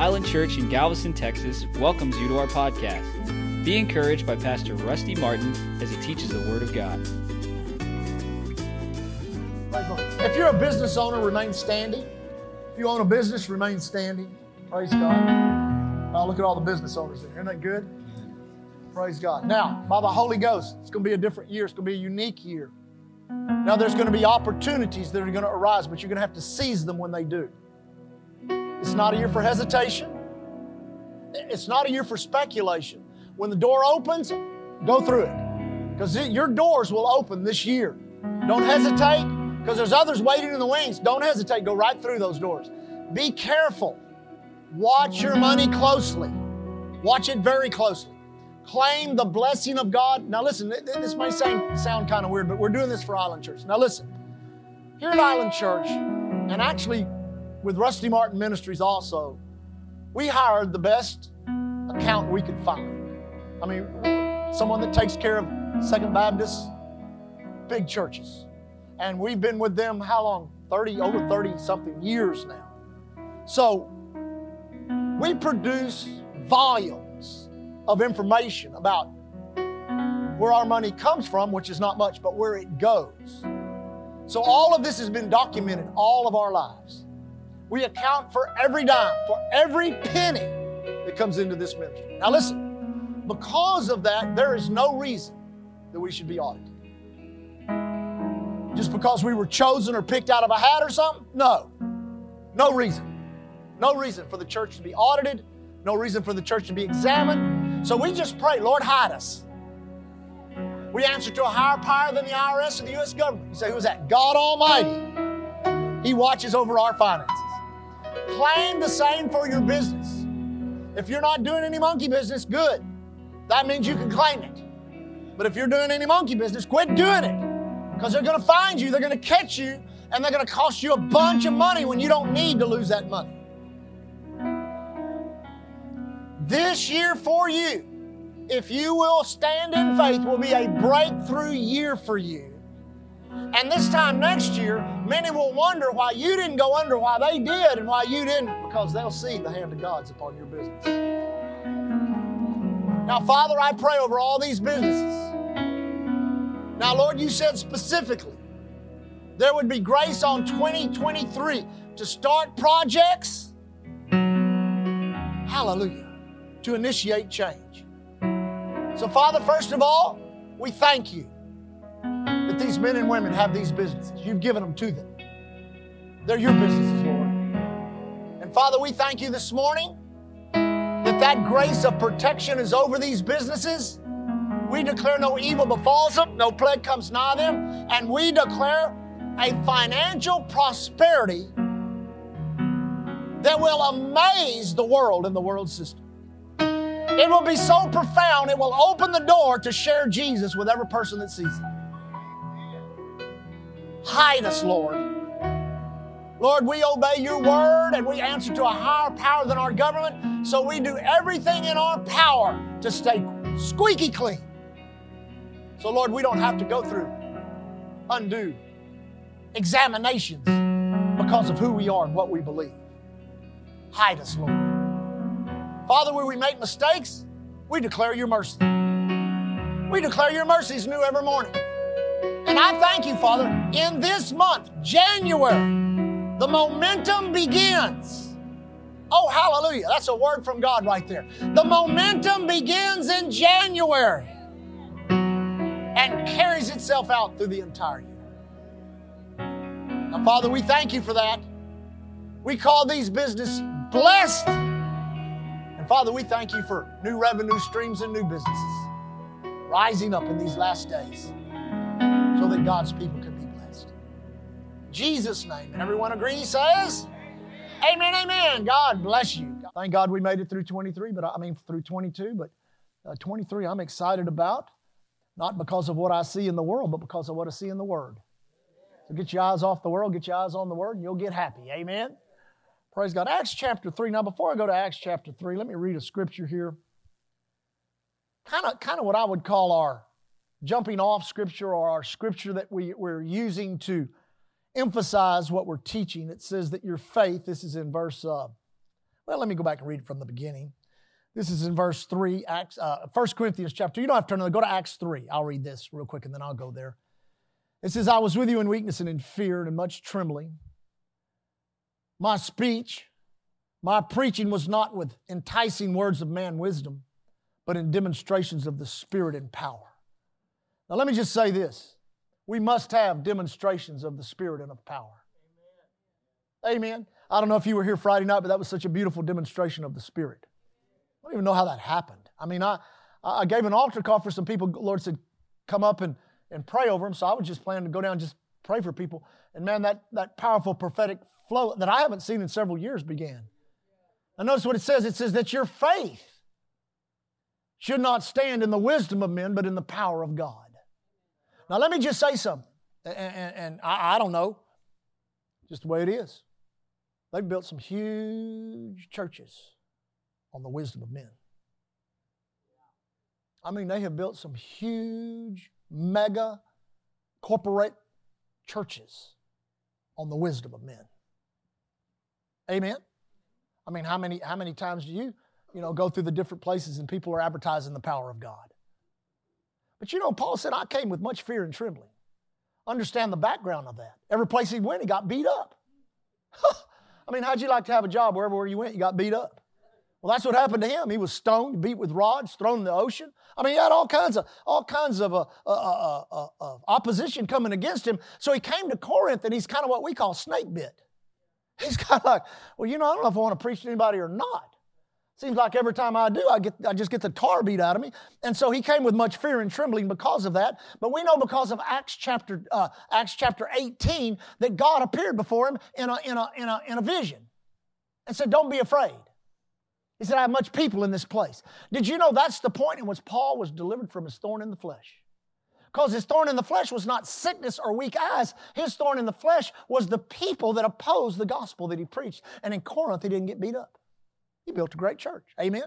Island Church in Galveston, Texas welcomes you to our podcast. Be encouraged by Pastor Rusty Martin as he teaches the Word of God. If you're a business owner, remain standing. If you own a business, remain standing. Praise God. Oh, look at all the business owners there. Isn't that good? Praise God. Now, by the Holy Ghost, it's going to be a different year. It's going to be a unique year. Now, there's going to be opportunities that are going to arise, but you're going to have to seize them when they do. It's not a year for hesitation. It's not a year for speculation. When the door opens, go through it. Because your doors will open this year. Don't hesitate, because there's others waiting in the wings. Don't hesitate. Go right through those doors. Be careful. Watch your money closely. Watch it very closely. Claim the blessing of God. Now, listen, this may sound, sound kind of weird, but we're doing this for Island Church. Now, listen, here at Island Church, and actually with Rusty Martin Ministries also, we hired the best accountant we could find. I mean, someone that takes care of Second Baptist, big churches. And we've been with them how long? 30, over 30 something years now. So we produce volumes of information about where our money comes from, which is not much, but where it goes. So all of this has been documented all of our lives. We account for every dime, for every penny that comes into this ministry. Now, listen, because of that, there is no reason that we should be audited. Just because we were chosen or picked out of a hat or something? No. No reason. No reason for the church to be audited, no reason for the church to be examined. So we just pray, Lord, hide us. We answer to a higher power than the IRS or the U.S. government. You say, who's that? God Almighty. He watches over our finances. Claim the same for your business. If you're not doing any monkey business, good. That means you can claim it. But if you're doing any monkey business, quit doing it. Because they're going to find you, they're going to catch you, and they're going to cost you a bunch of money when you don't need to lose that money. This year for you, if you will stand in faith, will be a breakthrough year for you. And this time next year, many will wonder why you didn't go under, why they did, and why you didn't, because they'll see the hand of God's upon your business. Now, Father, I pray over all these businesses. Now, Lord, you said specifically there would be grace on 2023 to start projects. Hallelujah. To initiate change. So, Father, first of all, we thank you that these men and women have these businesses. You've given them to them. They're your businesses, Lord. And Father, we thank you this morning that that grace of protection is over these businesses. We declare no evil befalls them, no plague comes nigh them, and we declare a financial prosperity that will amaze the world and the world system. It will be so profound, it will open the door to share Jesus with every person that sees it. Hide us, Lord. Lord, we obey your word and we answer to a higher power than our government, so we do everything in our power to stay squeaky clean. So, Lord, we don't have to go through undue examinations because of who we are and what we believe. Hide us, Lord. Father, where we make mistakes, we declare your mercy. We declare your mercies new every morning. And I thank you, Father, in this month, January, the momentum begins. Oh, hallelujah. That's a word from God right there. The momentum begins in January and carries itself out through the entire year. Now, Father, we thank you for that. We call these business blessed. And Father, we thank you for new revenue streams and new businesses rising up in these last days so that God's people can be blessed. In Jesus' name. And everyone agrees, says, Amen, amen. God bless you. Thank God we made it through 23, but I mean through 22, but uh, 23 I'm excited about, not because of what I see in the world, but because of what I see in the Word. So get your eyes off the world, get your eyes on the Word, and you'll get happy. Amen. Praise God. Acts chapter 3. Now, before I go to Acts chapter 3, let me read a scripture here. Kind of, kind of what I would call our jumping off scripture or our scripture that we, we're using to emphasize what we're teaching. It says that your faith, this is in verse, uh, well, let me go back and read it from the beginning. This is in verse 3, Acts, uh, 1 Corinthians chapter. You don't have to turn there. Go to Acts 3. I'll read this real quick and then I'll go there. It says, I was with you in weakness and in fear and in much trembling. My speech, my preaching was not with enticing words of man wisdom, but in demonstrations of the Spirit and power. Now, let me just say this we must have demonstrations of the Spirit and of power. Amen. I don't know if you were here Friday night, but that was such a beautiful demonstration of the Spirit. I don't even know how that happened. I mean, I, I gave an altar call for some people. Lord said, come up and, and pray over them. So I was just planning to go down and just pray for people. And man, that, that powerful prophetic flow that I haven't seen in several years began. And notice what it says it says that your faith should not stand in the wisdom of men, but in the power of God. Now, let me just say something. And, and, and I, I don't know, just the way it is. They've built some huge churches on the wisdom of men. I mean, they have built some huge, mega corporate churches on the wisdom of men. Amen. I mean, how many how many times do you, you know, go through the different places and people are advertising the power of God? But you know, Paul said, I came with much fear and trembling. Understand the background of that. Every place he went, he got beat up. I mean, how'd you like to have a job wherever you went, you got beat up? Well, that's what happened to him. He was stoned, beat with rods, thrown in the ocean. I mean, he had all kinds of all kinds of uh, uh, uh, uh, opposition coming against him. So he came to Corinth, and he's kind of what we call snake bit. He's kind of like, well, you know, I don't know if I want to preach to anybody or not. Seems like every time I do, I get I just get the tar beat out of me. And so he came with much fear and trembling because of that. But we know because of Acts chapter uh, Acts chapter 18 that God appeared before him in a, in a in a in a vision and said, "Don't be afraid." He said, I have much people in this place. Did you know that's the point in which Paul was delivered from his thorn in the flesh? Because his thorn in the flesh was not sickness or weak eyes. His thorn in the flesh was the people that opposed the gospel that he preached. And in Corinth, he didn't get beat up. He built a great church. Amen.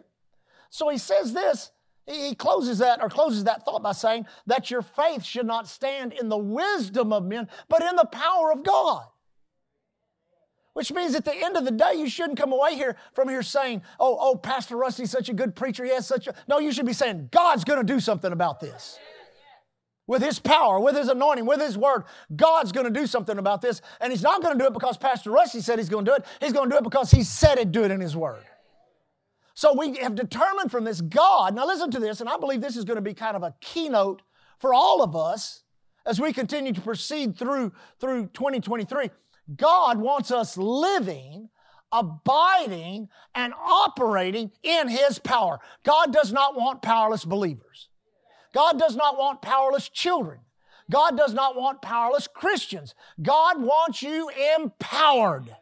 So he says this. He closes that or closes that thought by saying that your faith should not stand in the wisdom of men, but in the power of God. Which means at the end of the day, you shouldn't come away here from here saying, oh, oh, Pastor Rusty's such a good preacher. He has such a. No, you should be saying, God's going to do something about this. With His power, with His anointing, with His word, God's going to do something about this. And He's not going to do it because Pastor Rusty said He's going to do it. He's going to do it because He said it, do it in His word. So we have determined from this God, now listen to this, and I believe this is going to be kind of a keynote for all of us as we continue to proceed through, through 2023. God wants us living, abiding, and operating in His power. God does not want powerless believers. God does not want powerless children. God does not want powerless Christians. God wants you empowered.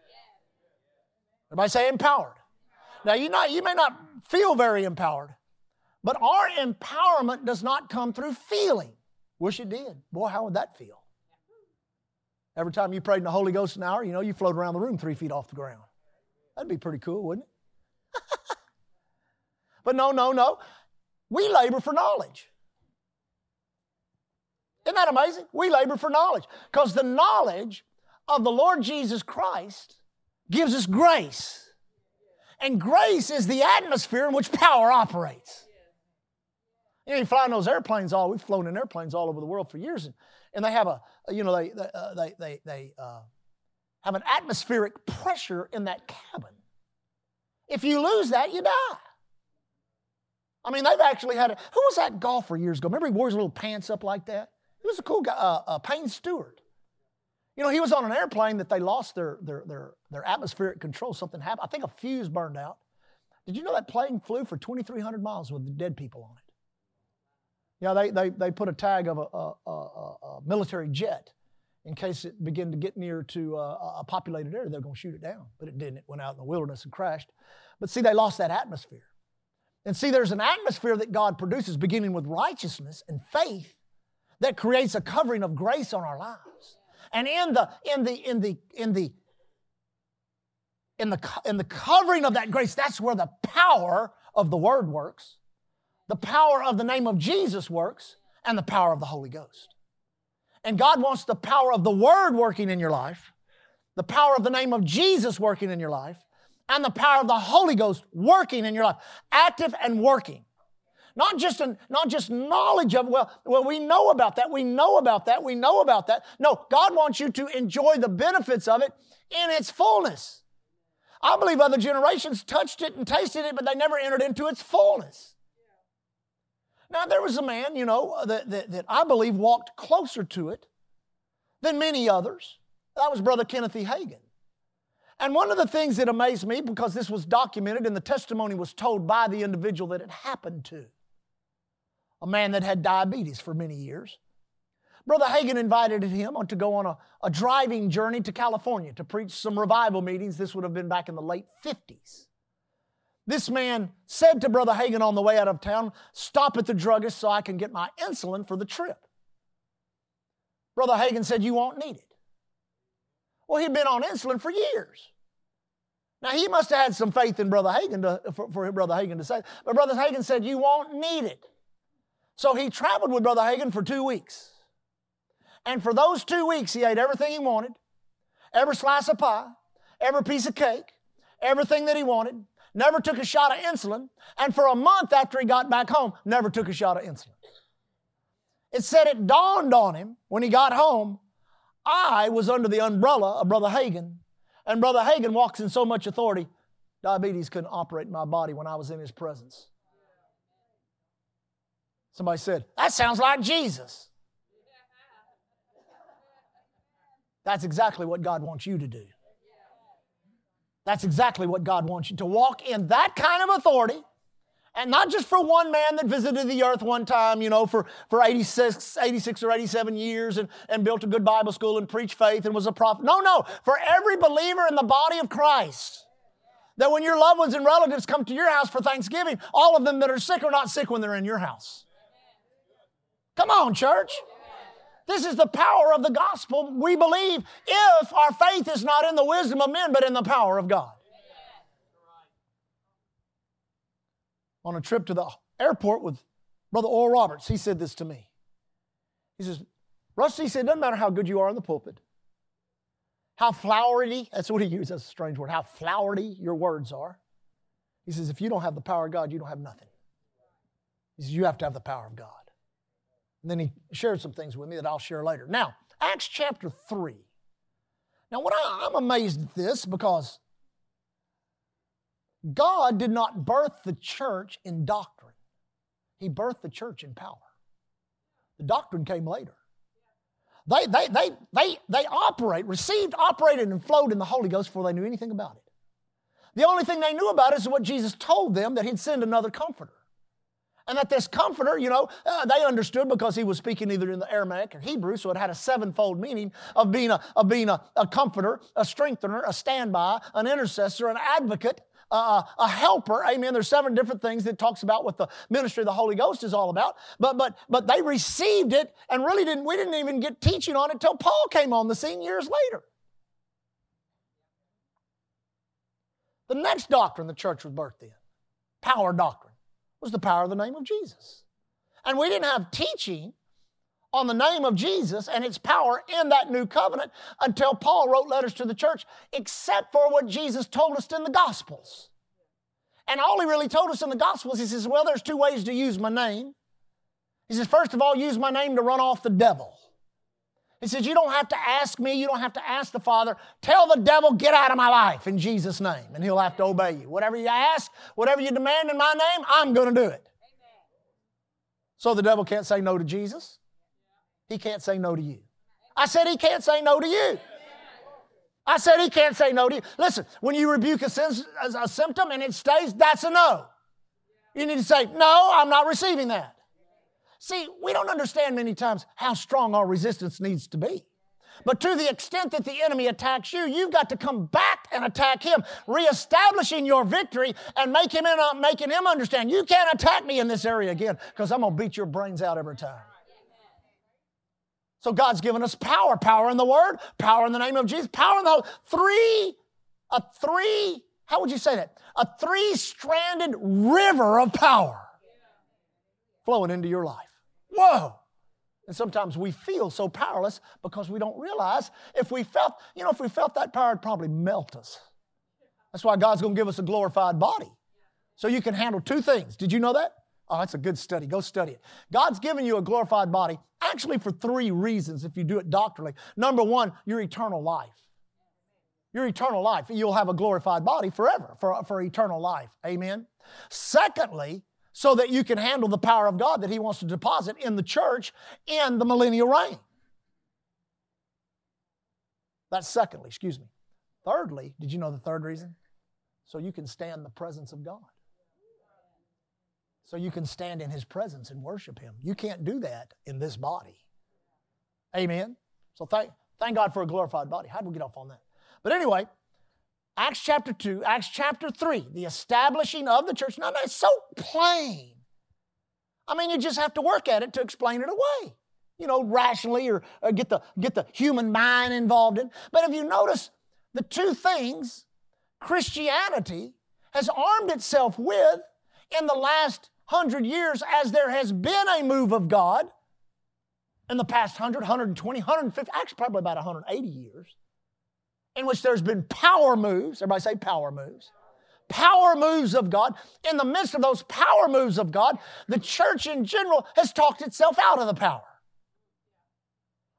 Everybody say empowered. Now, you, not, you may not feel very empowered, but our empowerment does not come through feeling. Wish it did. Boy, how would that feel? Every time you prayed in the Holy Ghost an hour, you know, you float around the room three feet off the ground. That'd be pretty cool, wouldn't it? but no, no, no. We labor for knowledge. Isn't that amazing? We labor for knowledge because the knowledge of the Lord Jesus Christ gives us grace. And grace is the atmosphere in which power operates. You know, flying those airplanes all, we've flown in airplanes all over the world for years, and and they have a, you know, they, they, uh, they, they, they uh, have an atmospheric pressure in that cabin. If you lose that, you die. I mean, they've actually had a, who was that golfer years ago? Remember he wore his little pants up like that? He was a cool guy, uh, uh, Payne Stewart. You know, he was on an airplane that they lost their, their, their, their atmospheric control. Something happened. I think a fuse burned out. Did you know that plane flew for 2,300 miles with dead people on it? Yeah, they, they, they put a tag of a, a, a, a military jet in case it began to get near to uh, a, a populated area, they're going to shoot it down. But it didn't. It went out in the wilderness and crashed. But see, they lost that atmosphere. And see, there's an atmosphere that God produces beginning with righteousness and faith that creates a covering of grace on our lives. And in the, in the, in the, in the, in the, in the covering of that grace, that's where the power of the word works the power of the name of Jesus works and the power of the Holy Ghost. And God wants the power of the Word working in your life, the power of the name of Jesus working in your life, and the power of the Holy Ghost working in your life, active and working. Not just, an, not just knowledge of, well, well, we know about that, we know about that, we know about that. No, God wants you to enjoy the benefits of it in its fullness. I believe other generations touched it and tasted it, but they never entered into its fullness. Now, there was a man, you know, uh, that, that, that I believe walked closer to it than many others. That was Brother Kenneth E. Hagin. And one of the things that amazed me, because this was documented and the testimony was told by the individual that it happened to, a man that had diabetes for many years. Brother Hagin invited him to go on a, a driving journey to California to preach some revival meetings. This would have been back in the late 50s. This man said to Brother Hagin on the way out of town, Stop at the druggist so I can get my insulin for the trip. Brother Hagin said, You won't need it. Well, he'd been on insulin for years. Now, he must have had some faith in Brother Hagin to, for, for Brother Hagin to say, but Brother Hagin said, You won't need it. So he traveled with Brother Hagin for two weeks. And for those two weeks, he ate everything he wanted every slice of pie, every piece of cake, everything that he wanted, never took a shot of insulin, and for a month after he got back home, never took a shot of insulin. It said it dawned on him when he got home, I was under the umbrella of Brother Hagin, and Brother Hagin walks in so much authority, diabetes couldn't operate in my body when I was in his presence. Somebody said, That sounds like Jesus. That's exactly what God wants you to do. That's exactly what God wants you to walk in that kind of authority. And not just for one man that visited the earth one time, you know, for, for 86, 86 or 87 years and, and built a good Bible school and preached faith and was a prophet. No, no. For every believer in the body of Christ. That when your loved ones and relatives come to your house for Thanksgiving, all of them that are sick are not sick when they're in your house. Come on, church. This is the power of the gospel. We believe if our faith is not in the wisdom of men, but in the power of God. On a trip to the airport with Brother Oral Roberts, he said this to me. He says, Rusty said, it doesn't matter how good you are in the pulpit, how flowery, that's what he used, that's a strange word, how flowery your words are. He says, if you don't have the power of God, you don't have nothing. He says, you have to have the power of God. And then he shared some things with me that I'll share later. Now, Acts chapter 3. Now, what I, I'm amazed at this because God did not birth the church in doctrine, He birthed the church in power. The doctrine came later. They, they, they, they, they operate, received, operated, and flowed in the Holy Ghost before they knew anything about it. The only thing they knew about it is what Jesus told them that He'd send another comforter. And that this comforter, you know, uh, they understood because he was speaking either in the Aramaic or Hebrew, so it had a sevenfold meaning of being a, of being a, a comforter, a strengthener, a standby, an intercessor, an advocate, uh, a helper. Amen. There's seven different things that talks about what the ministry of the Holy Ghost is all about. But but but they received it and really didn't. We didn't even get teaching on it until Paul came on the scene years later. The next doctrine the church was birthed in, power doctrine was the power of the name of Jesus. And we didn't have teaching on the name of Jesus and its power in that new covenant until Paul wrote letters to the church, except for what Jesus told us in the Gospels. And all he really told us in the Gospels, he says, Well, there's two ways to use my name. He says, First of all, use my name to run off the devil. He says, You don't have to ask me, you don't have to ask the Father. Tell the devil, get out of my life in Jesus' name, and he'll have to obey you. Whatever you ask, whatever you demand in my name, I'm going to do it. So the devil can't say no to Jesus. He can't say no to you. I said he can't say no to you. I said he can't say no to you. Listen, when you rebuke a, a symptom and it stays, that's a no. You need to say, No, I'm not receiving that. See, we don't understand many times how strong our resistance needs to be. But to the extent that the enemy attacks you, you've got to come back and attack him, reestablishing your victory and make him in, making him understand you can't attack me in this area again because I'm going to beat your brains out every time. So God's given us power, power in the Word, power in the name of Jesus, power in the three, a three, how would you say that? A three-stranded river of power flowing into your life. Whoa! And sometimes we feel so powerless because we don't realize if we felt, you know, if we felt that power, it'd probably melt us. That's why God's going to give us a glorified body. So you can handle two things. Did you know that? Oh, that's a good study. Go study it. God's given you a glorified body actually for three reasons if you do it doctrinally. Number one, your eternal life. Your eternal life. You'll have a glorified body forever, for, for eternal life. Amen. Secondly, so that you can handle the power of God that He wants to deposit in the church in the millennial reign. That's secondly, excuse me. Thirdly, did you know the third reason? So you can stand the presence of God. So you can stand in His presence and worship Him. You can't do that in this body. Amen. So thank, thank God for a glorified body. How did we get off on that? But anyway, Acts chapter 2, Acts chapter 3, the establishing of the church. Now, that's so plain. I mean, you just have to work at it to explain it away, you know, rationally or, or get, the, get the human mind involved in. But if you notice, the two things Christianity has armed itself with in the last hundred years as there has been a move of God in the past 100, 120, 150, actually probably about 180 years in which there's been power moves. Everybody say power moves. Power moves of God. In the midst of those power moves of God, the church in general has talked itself out of the power.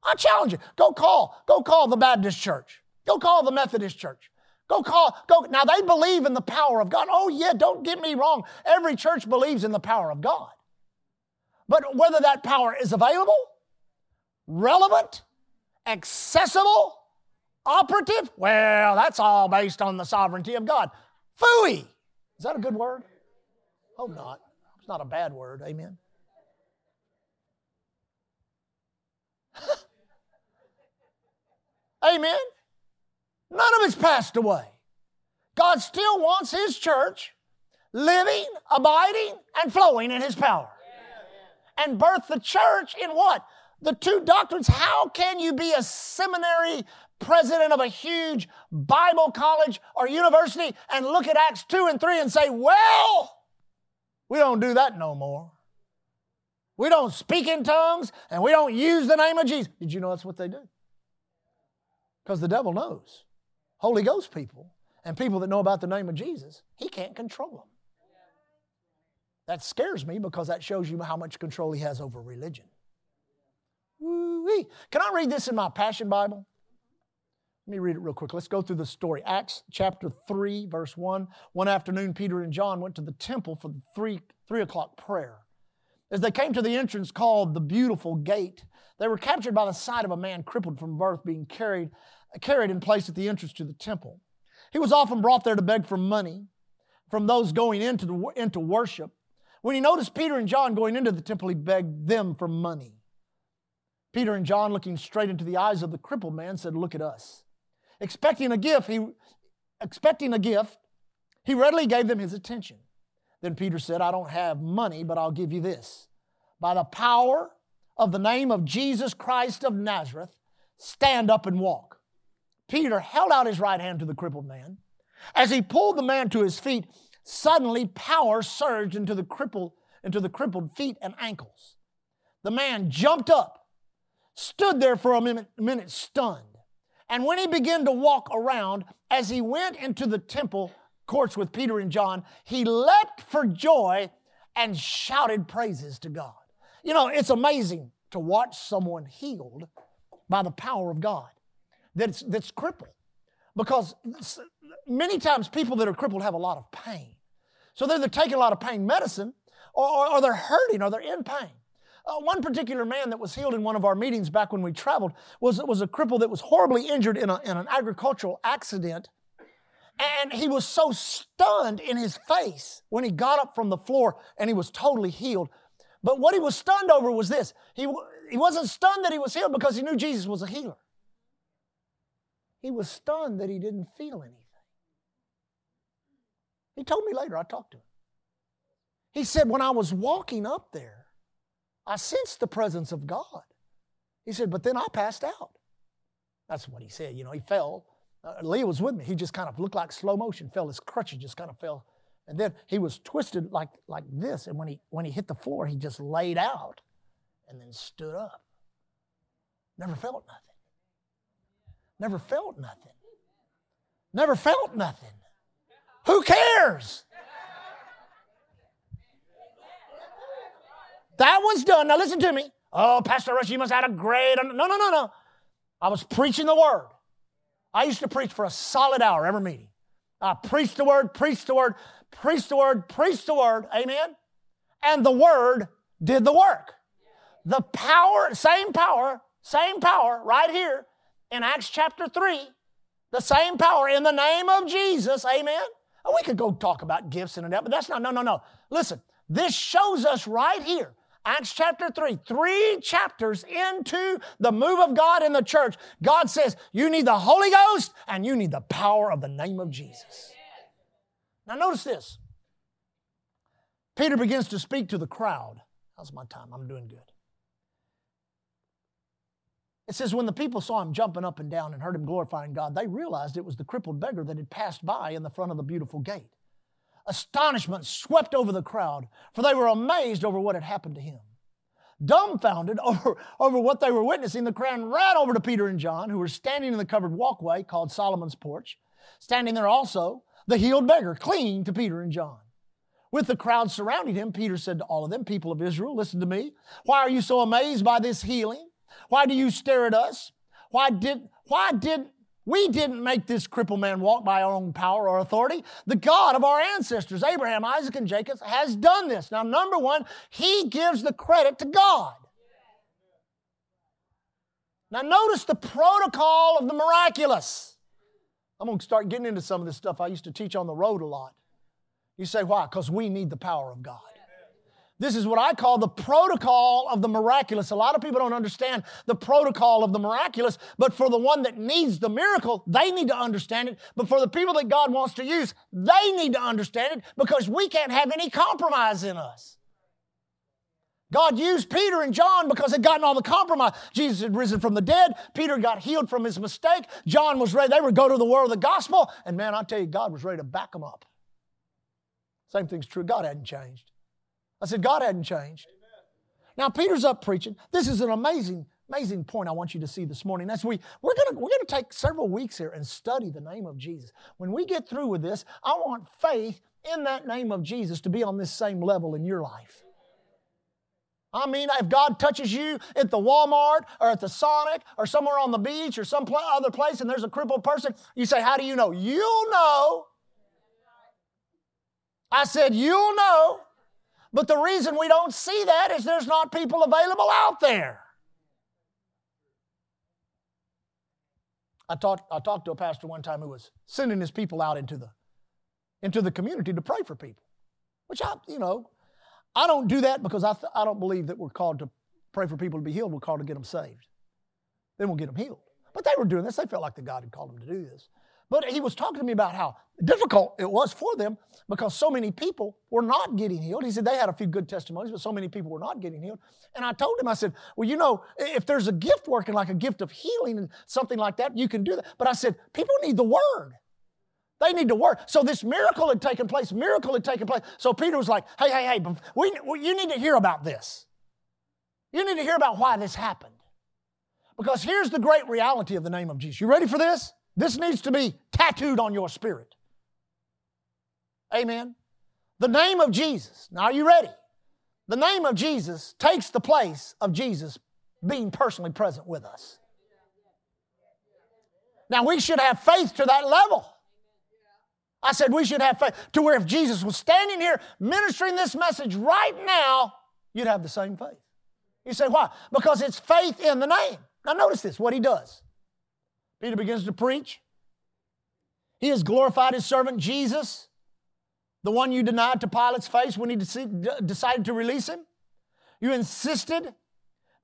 I challenge you. Go call. Go call the Baptist church. Go call the Methodist church. Go call, go. Now they believe in the power of God. Oh, yeah, don't get me wrong. Every church believes in the power of God. But whether that power is available, relevant, accessible, Operative? Well, that's all based on the sovereignty of God. Fooey. Is that a good word? Hope not. It's not a bad word. Amen. Amen. None of it's passed away. God still wants His church living, abiding, and flowing in His power. And birth the church in what? The two doctrines. How can you be a seminary president of a huge Bible college or university and look at Acts 2 and 3 and say, well, we don't do that no more. We don't speak in tongues and we don't use the name of Jesus. Did you know that's what they do? Because the devil knows. Holy Ghost people and people that know about the name of Jesus, he can't control them. That scares me because that shows you how much control he has over religion. Woo-wee. Can I read this in my Passion Bible? Let me read it real quick. Let's go through the story. Acts chapter 3, verse 1. One afternoon, Peter and John went to the temple for the three, three o'clock prayer. As they came to the entrance called the Beautiful Gate, they were captured by the sight of a man crippled from birth being carried, carried and placed at the entrance to the temple. He was often brought there to beg for money from those going into, the, into worship. When he noticed Peter and John going into the temple, he begged them for money. Peter and John, looking straight into the eyes of the crippled man, said, Look at us. Expecting a gift, he expecting a gift, he readily gave them his attention. Then Peter said, I don't have money, but I'll give you this. By the power of the name of Jesus Christ of Nazareth, stand up and walk. Peter held out his right hand to the crippled man. As he pulled the man to his feet, suddenly power surged into the crippled, into the crippled feet and ankles. The man jumped up, stood there for a minute, minute stunned. And when he began to walk around, as he went into the temple courts with Peter and John, he leapt for joy and shouted praises to God. You know, it's amazing to watch someone healed by the power of God that's, that's crippled. Because many times people that are crippled have a lot of pain. So they're either taking a lot of pain medicine or, or, or they're hurting or they're in pain. Uh, one particular man that was healed in one of our meetings back when we traveled was, was a cripple that was horribly injured in, a, in an agricultural accident. And he was so stunned in his face when he got up from the floor and he was totally healed. But what he was stunned over was this he, he wasn't stunned that he was healed because he knew Jesus was a healer. He was stunned that he didn't feel anything. He told me later, I talked to him. He said, When I was walking up there, I sensed the presence of God. He said, but then I passed out. That's what he said. You know, he fell. Uh, Leah was with me. He just kind of looked like slow motion, fell. His crutches just kind of fell. And then he was twisted like, like this. And when he, when he hit the floor, he just laid out and then stood up. Never felt nothing. Never felt nothing. Never felt nothing. Who cares? That was done. Now listen to me. Oh, Pastor Rush, you must have had a great. No, no, no, no. I was preaching the word. I used to preach for a solid hour every meeting. I preached the word, preached the word, preached the word, preached the word. Amen. And the word did the work. The power, same power, same power right here in Acts chapter 3. The same power in the name of Jesus. Amen. We could go talk about gifts and that, but that's not, no, no, no. Listen, this shows us right here Acts chapter 3, three chapters into the move of God in the church, God says, You need the Holy Ghost and you need the power of the name of Jesus. Now, notice this. Peter begins to speak to the crowd. How's my time? I'm doing good. It says, When the people saw him jumping up and down and heard him glorifying God, they realized it was the crippled beggar that had passed by in the front of the beautiful gate. Astonishment swept over the crowd, for they were amazed over what had happened to him. Dumbfounded over, over what they were witnessing, the crowd ran over to Peter and John, who were standing in the covered walkway called Solomon's Porch. Standing there also, the healed beggar, clinging to Peter and John. With the crowd surrounding him, Peter said to all of them, People of Israel, listen to me. Why are you so amazed by this healing? Why do you stare at us? Why did, why did we didn't make this crippled man walk by our own power or authority. The God of our ancestors, Abraham, Isaac, and Jacob, has done this. Now, number one, he gives the credit to God. Now, notice the protocol of the miraculous. I'm going to start getting into some of this stuff I used to teach on the road a lot. You say, why? Because we need the power of God. This is what I call the protocol of the miraculous. A lot of people don't understand the protocol of the miraculous, but for the one that needs the miracle, they need to understand it. But for the people that God wants to use, they need to understand it because we can't have any compromise in us. God used Peter and John because they'd gotten all the compromise. Jesus had risen from the dead. Peter got healed from his mistake. John was ready. They would go to the world of the gospel. And man, I tell you, God was ready to back them up. Same thing's true. God hadn't changed. I said, God hadn't changed. Now, Peter's up preaching. This is an amazing, amazing point I want you to see this morning. As we, we're to we're gonna take several weeks here and study the name of Jesus. When we get through with this, I want faith in that name of Jesus to be on this same level in your life. I mean, if God touches you at the Walmart or at the Sonic or somewhere on the beach or some other place and there's a crippled person, you say, How do you know? You'll know. I said, You'll know. But the reason we don't see that is there's not people available out there. I talked, I talked to a pastor one time who was sending his people out into the, into the community to pray for people, which I, you know, I don't do that because I, th- I don't believe that we're called to pray for people to be healed. We're called to get them saved. Then we'll get them healed. But they were doing this. They felt like the God had called them to do this. But he was talking to me about how difficult it was for them because so many people were not getting healed. He said they had a few good testimonies, but so many people were not getting healed. And I told him, I said, well, you know, if there's a gift working like a gift of healing and something like that, you can do that. But I said, people need the word. They need to work. So this miracle had taken place. Miracle had taken place. So Peter was like, hey, hey, hey, we, you need to hear about this. You need to hear about why this happened. Because here's the great reality of the name of Jesus. You ready for this? This needs to be tattooed on your spirit. Amen. The name of Jesus. Now, are you ready? The name of Jesus takes the place of Jesus being personally present with us. Now, we should have faith to that level. I said we should have faith to where if Jesus was standing here ministering this message right now, you'd have the same faith. You say, why? Because it's faith in the name. Now, notice this what he does. Peter begins to preach. He has glorified his servant Jesus, the one you denied to Pilate's face when he decided to release him. You insisted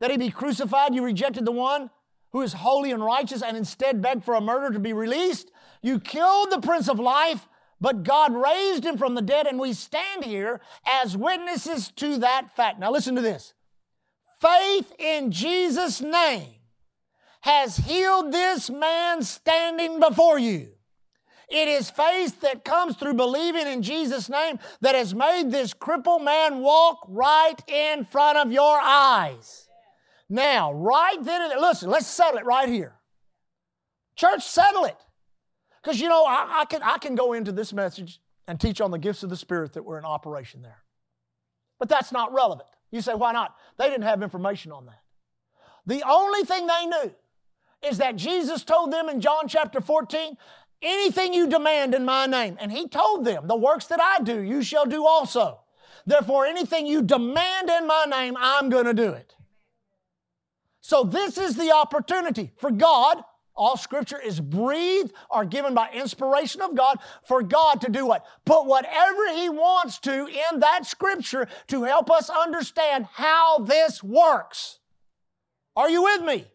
that he be crucified. You rejected the one who is holy and righteous and instead begged for a murderer to be released. You killed the Prince of Life, but God raised him from the dead, and we stand here as witnesses to that fact. Now, listen to this faith in Jesus' name has healed this man standing before you. It is faith that comes through believing in Jesus' name that has made this crippled man walk right in front of your eyes. Now, right then and there, listen, let's settle it right here. Church, settle it. Because you know, I, I, can, I can go into this message and teach on the gifts of the Spirit that were in operation there. But that's not relevant. You say, why not? They didn't have information on that. The only thing they knew is that Jesus told them in John chapter 14, anything you demand in my name. And he told them, the works that I do, you shall do also. Therefore, anything you demand in my name, I'm going to do it. So, this is the opportunity for God. All scripture is breathed or given by inspiration of God for God to do what? Put whatever He wants to in that scripture to help us understand how this works. Are you with me?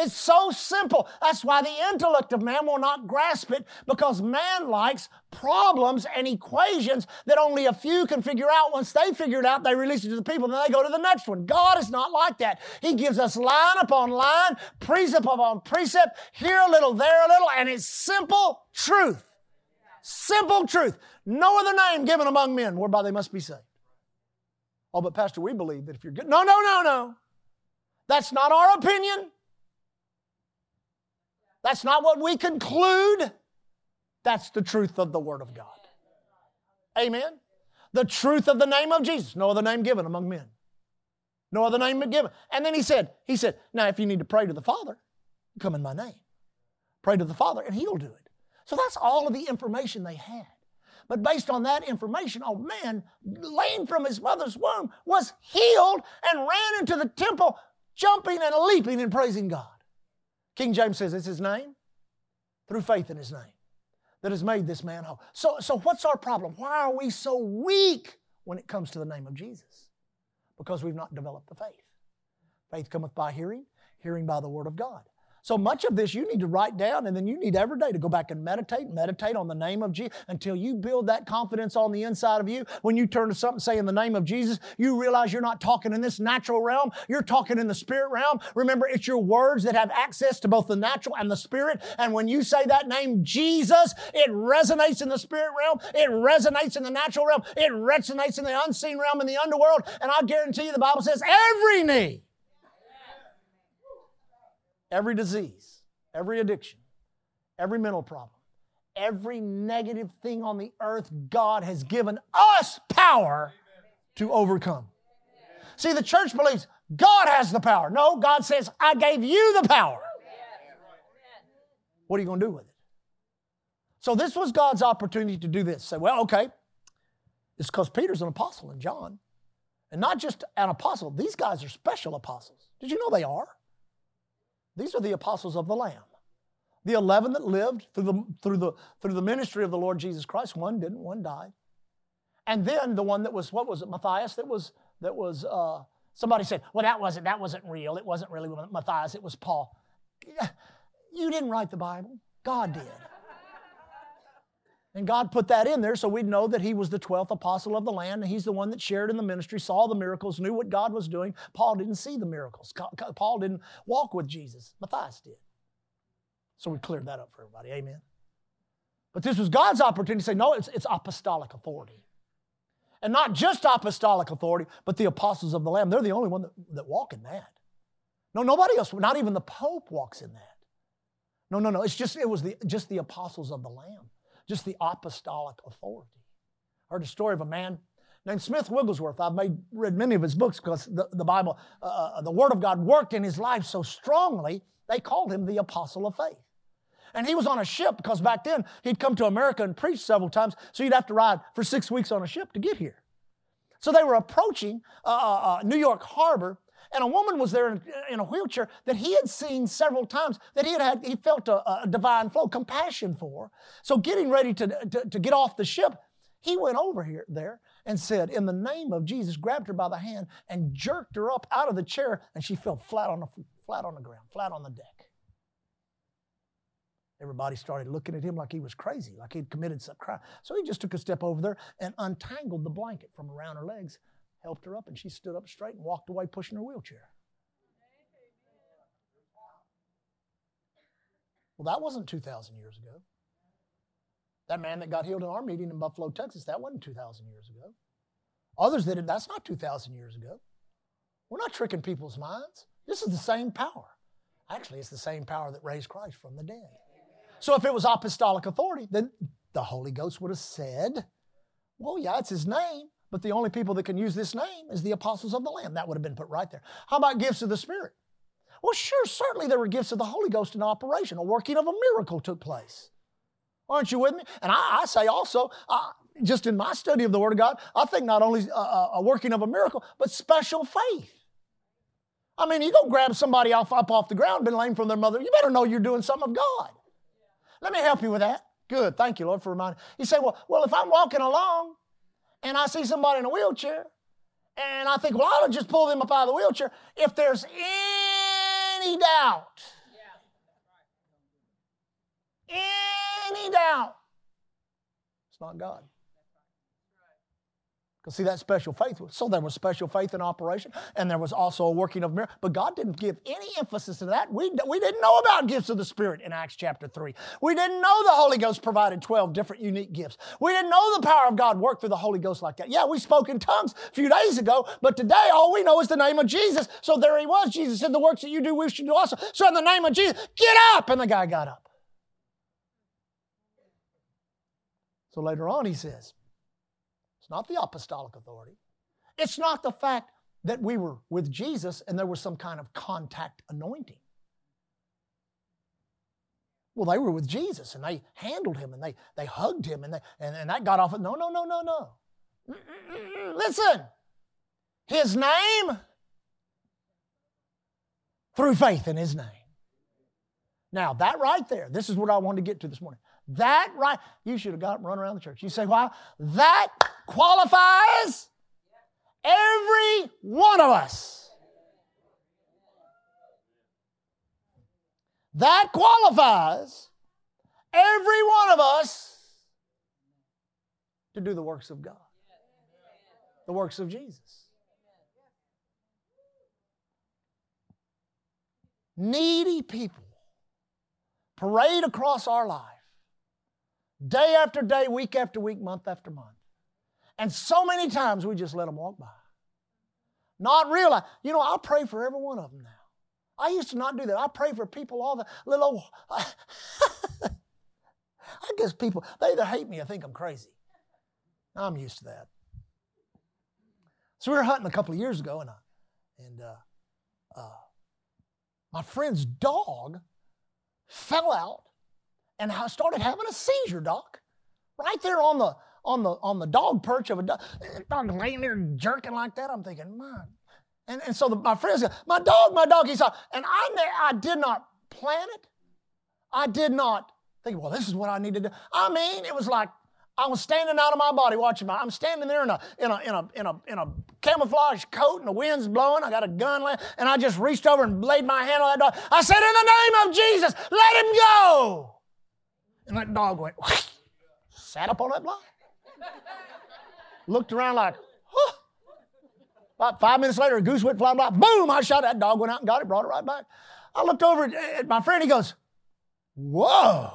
It's so simple. That's why the intellect of man will not grasp it because man likes problems and equations that only a few can figure out. Once they figure it out, they release it to the people, then they go to the next one. God is not like that. He gives us line upon line, precept upon precept, here a little, there a little, and it's simple truth. Simple truth. No other name given among men whereby they must be saved. Oh, but Pastor, we believe that if you're good. No, no, no, no. That's not our opinion. That's not what we conclude. That's the truth of the Word of God. Amen. The truth of the name of Jesus. No other name given among men. No other name given. And then he said, he said, now if you need to pray to the Father, come in my name. Pray to the Father and he'll do it. So that's all of the information they had. But based on that information, oh man, lame from his mother's womb, was healed and ran into the temple, jumping and leaping and praising God. King James says it's his name, through faith in his name, that has made this man whole. So, so what's our problem? Why are we so weak when it comes to the name of Jesus? Because we've not developed the faith. Faith cometh by hearing, hearing by the word of God. So much of this you need to write down, and then you need every day to go back and meditate, meditate on the name of Jesus until you build that confidence on the inside of you. When you turn to something, say in the name of Jesus, you realize you're not talking in this natural realm, you're talking in the spirit realm. Remember, it's your words that have access to both the natural and the spirit. And when you say that name, Jesus, it resonates in the spirit realm, it resonates in the natural realm, it resonates in the unseen realm in the underworld. And I guarantee you, the Bible says every knee every disease, every addiction, every mental problem, every negative thing on the earth, God has given us power to overcome. See, the church believes God has the power. No, God says, I gave you the power. What are you going to do with it? So, this was God's opportunity to do this. Say, well, okay, it's because Peter's an apostle and John. And not just an apostle, these guys are special apostles. Did you know they are? These are the apostles of the Lamb. The 11 that lived through the, through, the, through the ministry of the Lord Jesus Christ. One didn't, one died. And then the one that was, what was it, Matthias, that was, that was uh, somebody said, well, that wasn't, that wasn't real. It wasn't really Matthias, it was Paul. You didn't write the Bible. God did. And God put that in there so we'd know that he was the 12th apostle of the Lamb, and he's the one that shared in the ministry, saw the miracles, knew what God was doing. Paul didn't see the miracles. Paul didn't walk with Jesus. Matthias did. So we cleared that up for everybody. Amen. But this was God's opportunity to say, no, it's, it's apostolic authority. And not just apostolic authority, but the apostles of the Lamb. They're the only one that, that walk in that. No, nobody else, not even the Pope walks in that. No, no, no. It's just, it was the, just the apostles of the Lamb just the apostolic authority. I heard a story of a man named Smith Wigglesworth. I've made, read many of his books because the, the Bible, uh, uh, the Word of God worked in his life so strongly, they called him the Apostle of Faith. And he was on a ship because back then he'd come to America and preached several times, so you'd have to ride for six weeks on a ship to get here. So they were approaching uh, uh, uh New York Harbor, and a woman was there in, in, a wheelchair that he had seen several times that he had, had he felt a, a divine flow, compassion for. So getting ready to, to, to get off the ship, he went over here there and said, in the name of Jesus, grabbed her by the hand and jerked her up out of the chair, and she fell flat on the flat on the ground, flat on the deck. Everybody started looking at him like he was crazy, like he'd committed some crime. So he just took a step over there and untangled the blanket from around her legs helped her up, and she stood up straight and walked away pushing her wheelchair. Well, that wasn't 2,000 years ago. That man that got healed in our meeting in Buffalo, Texas, that wasn't 2,000 years ago. Others did it, that's not 2,000 years ago. We're not tricking people's minds. This is the same power. Actually, it's the same power that raised Christ from the dead. So if it was apostolic authority, then the Holy Ghost would have said, Well, yeah, it's his name, but the only people that can use this name is the apostles of the Lamb. That would have been put right there. How about gifts of the Spirit? Well, sure, certainly there were gifts of the Holy Ghost in operation. A working of a miracle took place. Aren't you with me? And I, I say also, uh, just in my study of the Word of God, I think not only a, a working of a miracle, but special faith. I mean, you go grab somebody off, up off the ground, been lame from their mother, you better know you're doing something of God. Let me help you with that. Good. Thank you, Lord, for reminding. You say, well, well, if I'm walking along and I see somebody in a wheelchair, and I think, well, I'll just pull them up out of the wheelchair. If there's any doubt, any doubt, it's not God. See, that special faith. So there was special faith in operation, and there was also a working of miracles. But God didn't give any emphasis to that. We, we didn't know about gifts of the Spirit in Acts chapter 3. We didn't know the Holy Ghost provided 12 different unique gifts. We didn't know the power of God worked through the Holy Ghost like that. Yeah, we spoke in tongues a few days ago, but today all we know is the name of Jesus. So there he was. Jesus said, The works that you do, we should do also. So in the name of Jesus, get up! And the guy got up. So later on, he says, it's not the apostolic authority. It's not the fact that we were with Jesus and there was some kind of contact anointing. Well, they were with Jesus and they handled him and they, they hugged him and, they, and, and that got off. No, no, no, no, no. Listen, his name through faith in his name. Now, that right there, this is what I wanted to get to this morning. That right, you should have got run around the church. You say, why? That qualifies every one of us. That qualifies every one of us to do the works of God, the works of Jesus. Needy people parade across our life day after day, week after week, month after month. And so many times we just let them walk by. Not realize, you know, I'll pray for every one of them now. I used to not do that. I pray for people all the little. I guess people, they either hate me or think I'm crazy. I'm used to that. So we were hunting a couple of years ago, and, I, and uh, uh, my friend's dog fell out and I started having a seizure, doc. Right there on the on the on the dog perch of a dog, laying there jerking like that. I'm thinking, man. And, and so the, my friends go, my dog, my dog. He saw, and I I did not plan it. I did not think, well, this is what I need to do. I mean, it was like I was standing out of my body watching my. I'm standing there in a in a in a in a in a camouflage coat, and the wind's blowing. I got a gun, and I just reached over and laid my hand on that dog. I said, "In the name of Jesus, let him go." And that dog went, sat up on that block, looked around like, huh. About five minutes later, a goose went flying by. Boom! I shot that dog, went out and got it, brought it right back. I looked over at my friend. He goes, "Whoa!"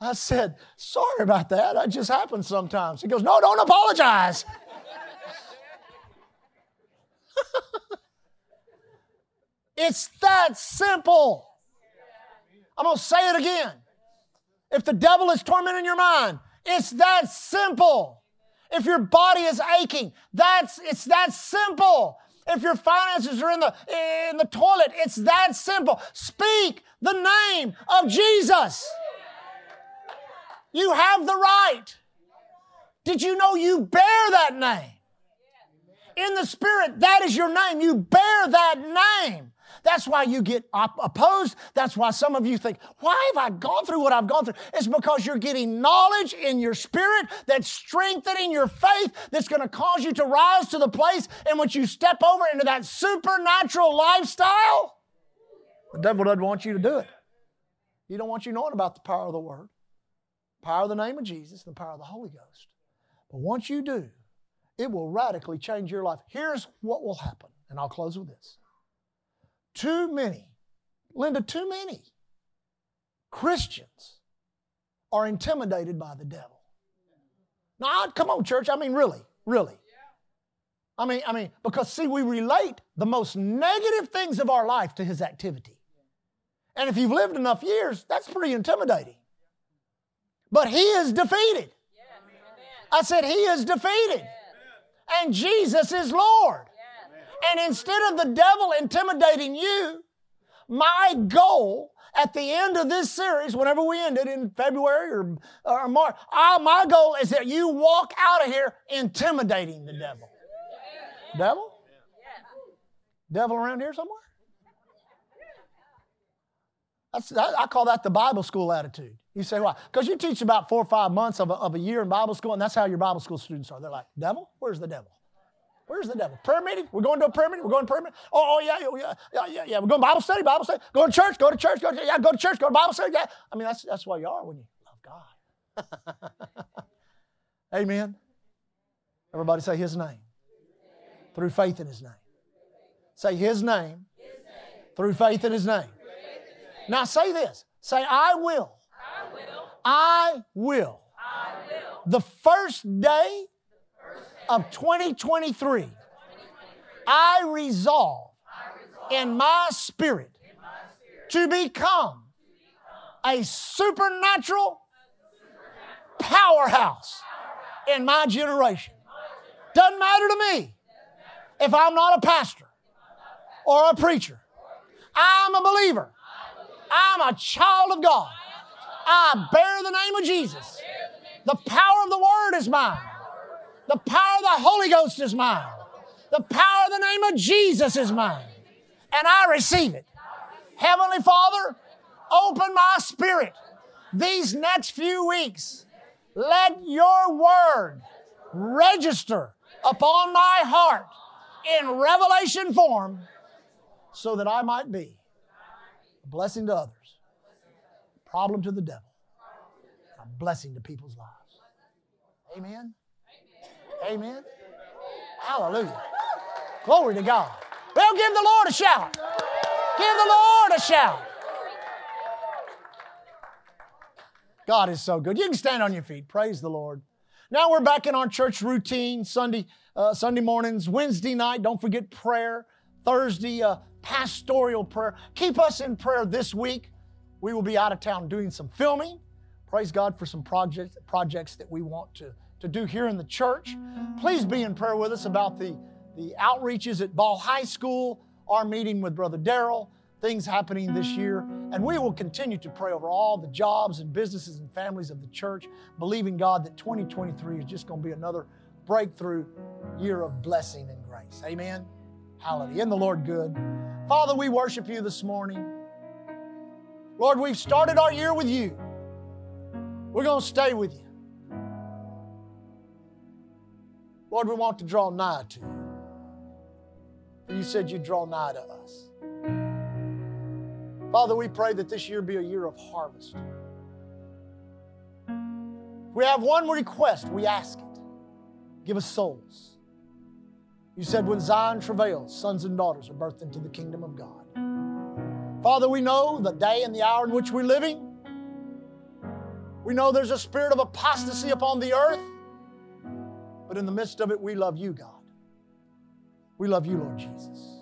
I said, "Sorry about that. That just happens sometimes." He goes, "No, don't apologize." It's that simple. I'm going to say it again. If the devil is tormenting your mind, it's that simple. If your body is aching, that's it's that simple. If your finances are in the in the toilet, it's that simple. Speak the name of Jesus. You have the right. Did you know you bear that name? In the spirit, that is your name. You bear that name. That's why you get op- opposed. That's why some of you think, why have I gone through what I've gone through? It's because you're getting knowledge in your spirit that's strengthening your faith, that's going to cause you to rise to the place in which you step over into that supernatural lifestyle. The devil doesn't want you to do it. He don't want you knowing about the power of the Word, power of the name of Jesus, and the power of the Holy Ghost. But once you do, it will radically change your life. Here's what will happen, and I'll close with this. Too many, Linda, too many Christians are intimidated by the devil. Now, come on, church. I mean, really, really. I mean, I mean, because see, we relate the most negative things of our life to his activity. And if you've lived enough years, that's pretty intimidating. But he is defeated. I said, He is defeated. And Jesus is Lord. And instead of the devil intimidating you, my goal at the end of this series, whenever we end it in February or, or March, uh, my goal is that you walk out of here intimidating the devil. Devil? Devil around here somewhere? That's, that, I call that the Bible school attitude. You say, why? Because you teach about four or five months of a, of a year in Bible school, and that's how your Bible school students are. They're like, devil? Where's the devil? Where's the devil? Prayer meeting? We're going to a prayer meeting? We're going to prayer meeting? Oh, oh yeah, oh, yeah, yeah, yeah, yeah. We're going to Bible study, Bible study. Go to church, go to church, go to, yeah, go to church, go to Bible study. Yeah. I mean, that's, that's what you are when you love God. Amen. Everybody say his name. Through faith in his name. Say his name. Through faith in his name. Now say this. Say, I will. I will. I will. I will. The first day of 2023, I resolve in my spirit to become a supernatural powerhouse in my generation. Doesn't matter to me if I'm not a pastor or a preacher. I'm a believer. I'm a child of God. I bear the name of Jesus. The power of the Word is mine. The power of the Holy Ghost is mine. The power of the name of Jesus is mine. And I receive it. Heavenly Father, open my spirit these next few weeks. Let your word register upon my heart in revelation form so that I might be a blessing to others, a problem to the devil, a blessing to people's lives. Amen. Amen. Hallelujah. Glory to God. Well, give the Lord a shout. Give the Lord a shout. God is so good. You can stand on your feet. Praise the Lord. Now we're back in our church routine. Sunday, uh, Sunday mornings, Wednesday night. Don't forget prayer. Thursday, uh, pastoral prayer. Keep us in prayer this week. We will be out of town doing some filming. Praise God for some projects projects that we want to, to do here in the church. Please be in prayer with us about the, the outreaches at Ball High School, our meeting with Brother Darrell, things happening this year. And we will continue to pray over all the jobs and businesses and families of the church, believing God that 2023 is just going to be another breakthrough year of blessing and grace. Amen. Hallelujah. In the Lord good. Father, we worship you this morning. Lord, we've started our year with you. We're going to stay with you. Lord, we want to draw nigh to you. For you said you'd draw nigh to us. Father, we pray that this year be a year of harvest. We have one request, we ask it. Give us souls. You said, when Zion travails, sons and daughters are birthed into the kingdom of God. Father, we know the day and the hour in which we're living. We know there's a spirit of apostasy upon the earth. But in the midst of it, we love you, God. We love you, Lord Jesus.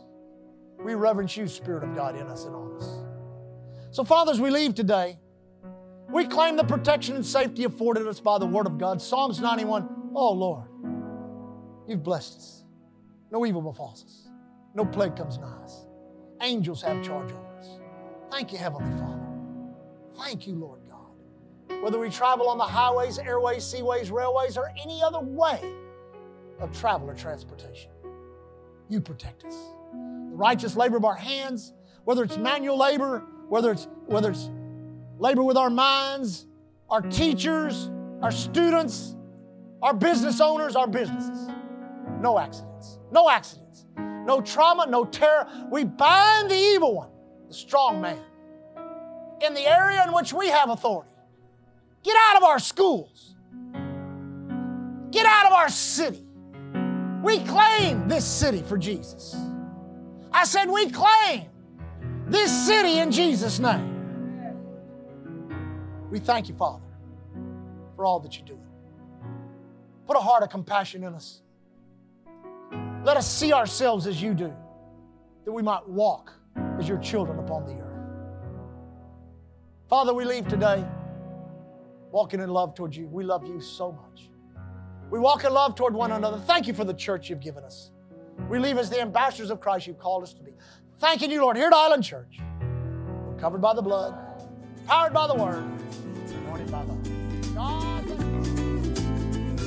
We reverence you, Spirit of God, in us and on us. So, fathers, we leave today, we claim the protection and safety afforded us by the Word of God. Psalms 91 Oh, Lord, you've blessed us. No evil befalls us. No plague comes nigh us. Angels have charge over us. Thank you, Heavenly Father. Thank you, Lord God. Whether we travel on the highways, airways, seaways, railways, or any other way of travel or transportation, you protect us. The righteous labor of our hands, whether it's manual labor, whether it's whether it's labor with our minds, our teachers, our students, our business owners, our businesses. No accidents. No accidents. No trauma, no terror. We bind the evil one, the strong man, in the area in which we have authority. Get out of our schools. Get out of our city. We claim this city for Jesus. I said, we claim this city in Jesus' name. We thank you, Father, for all that you're doing. Put a heart of compassion in us. Let us see ourselves as you do, that we might walk as your children upon the earth. Father, we leave today walking in love towards you. We love you so much. We walk in love toward one another. Thank you for the church you've given us. We leave as the ambassadors of Christ you've called us to be. Thanking you, Lord, here at Island Church. We're covered by the blood, powered by the word, anointed by the God.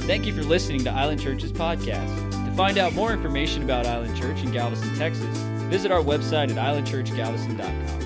Thank you for listening to Island Church's podcast. To find out more information about Island Church in Galveston, Texas, visit our website at islandchurchgalveston.com.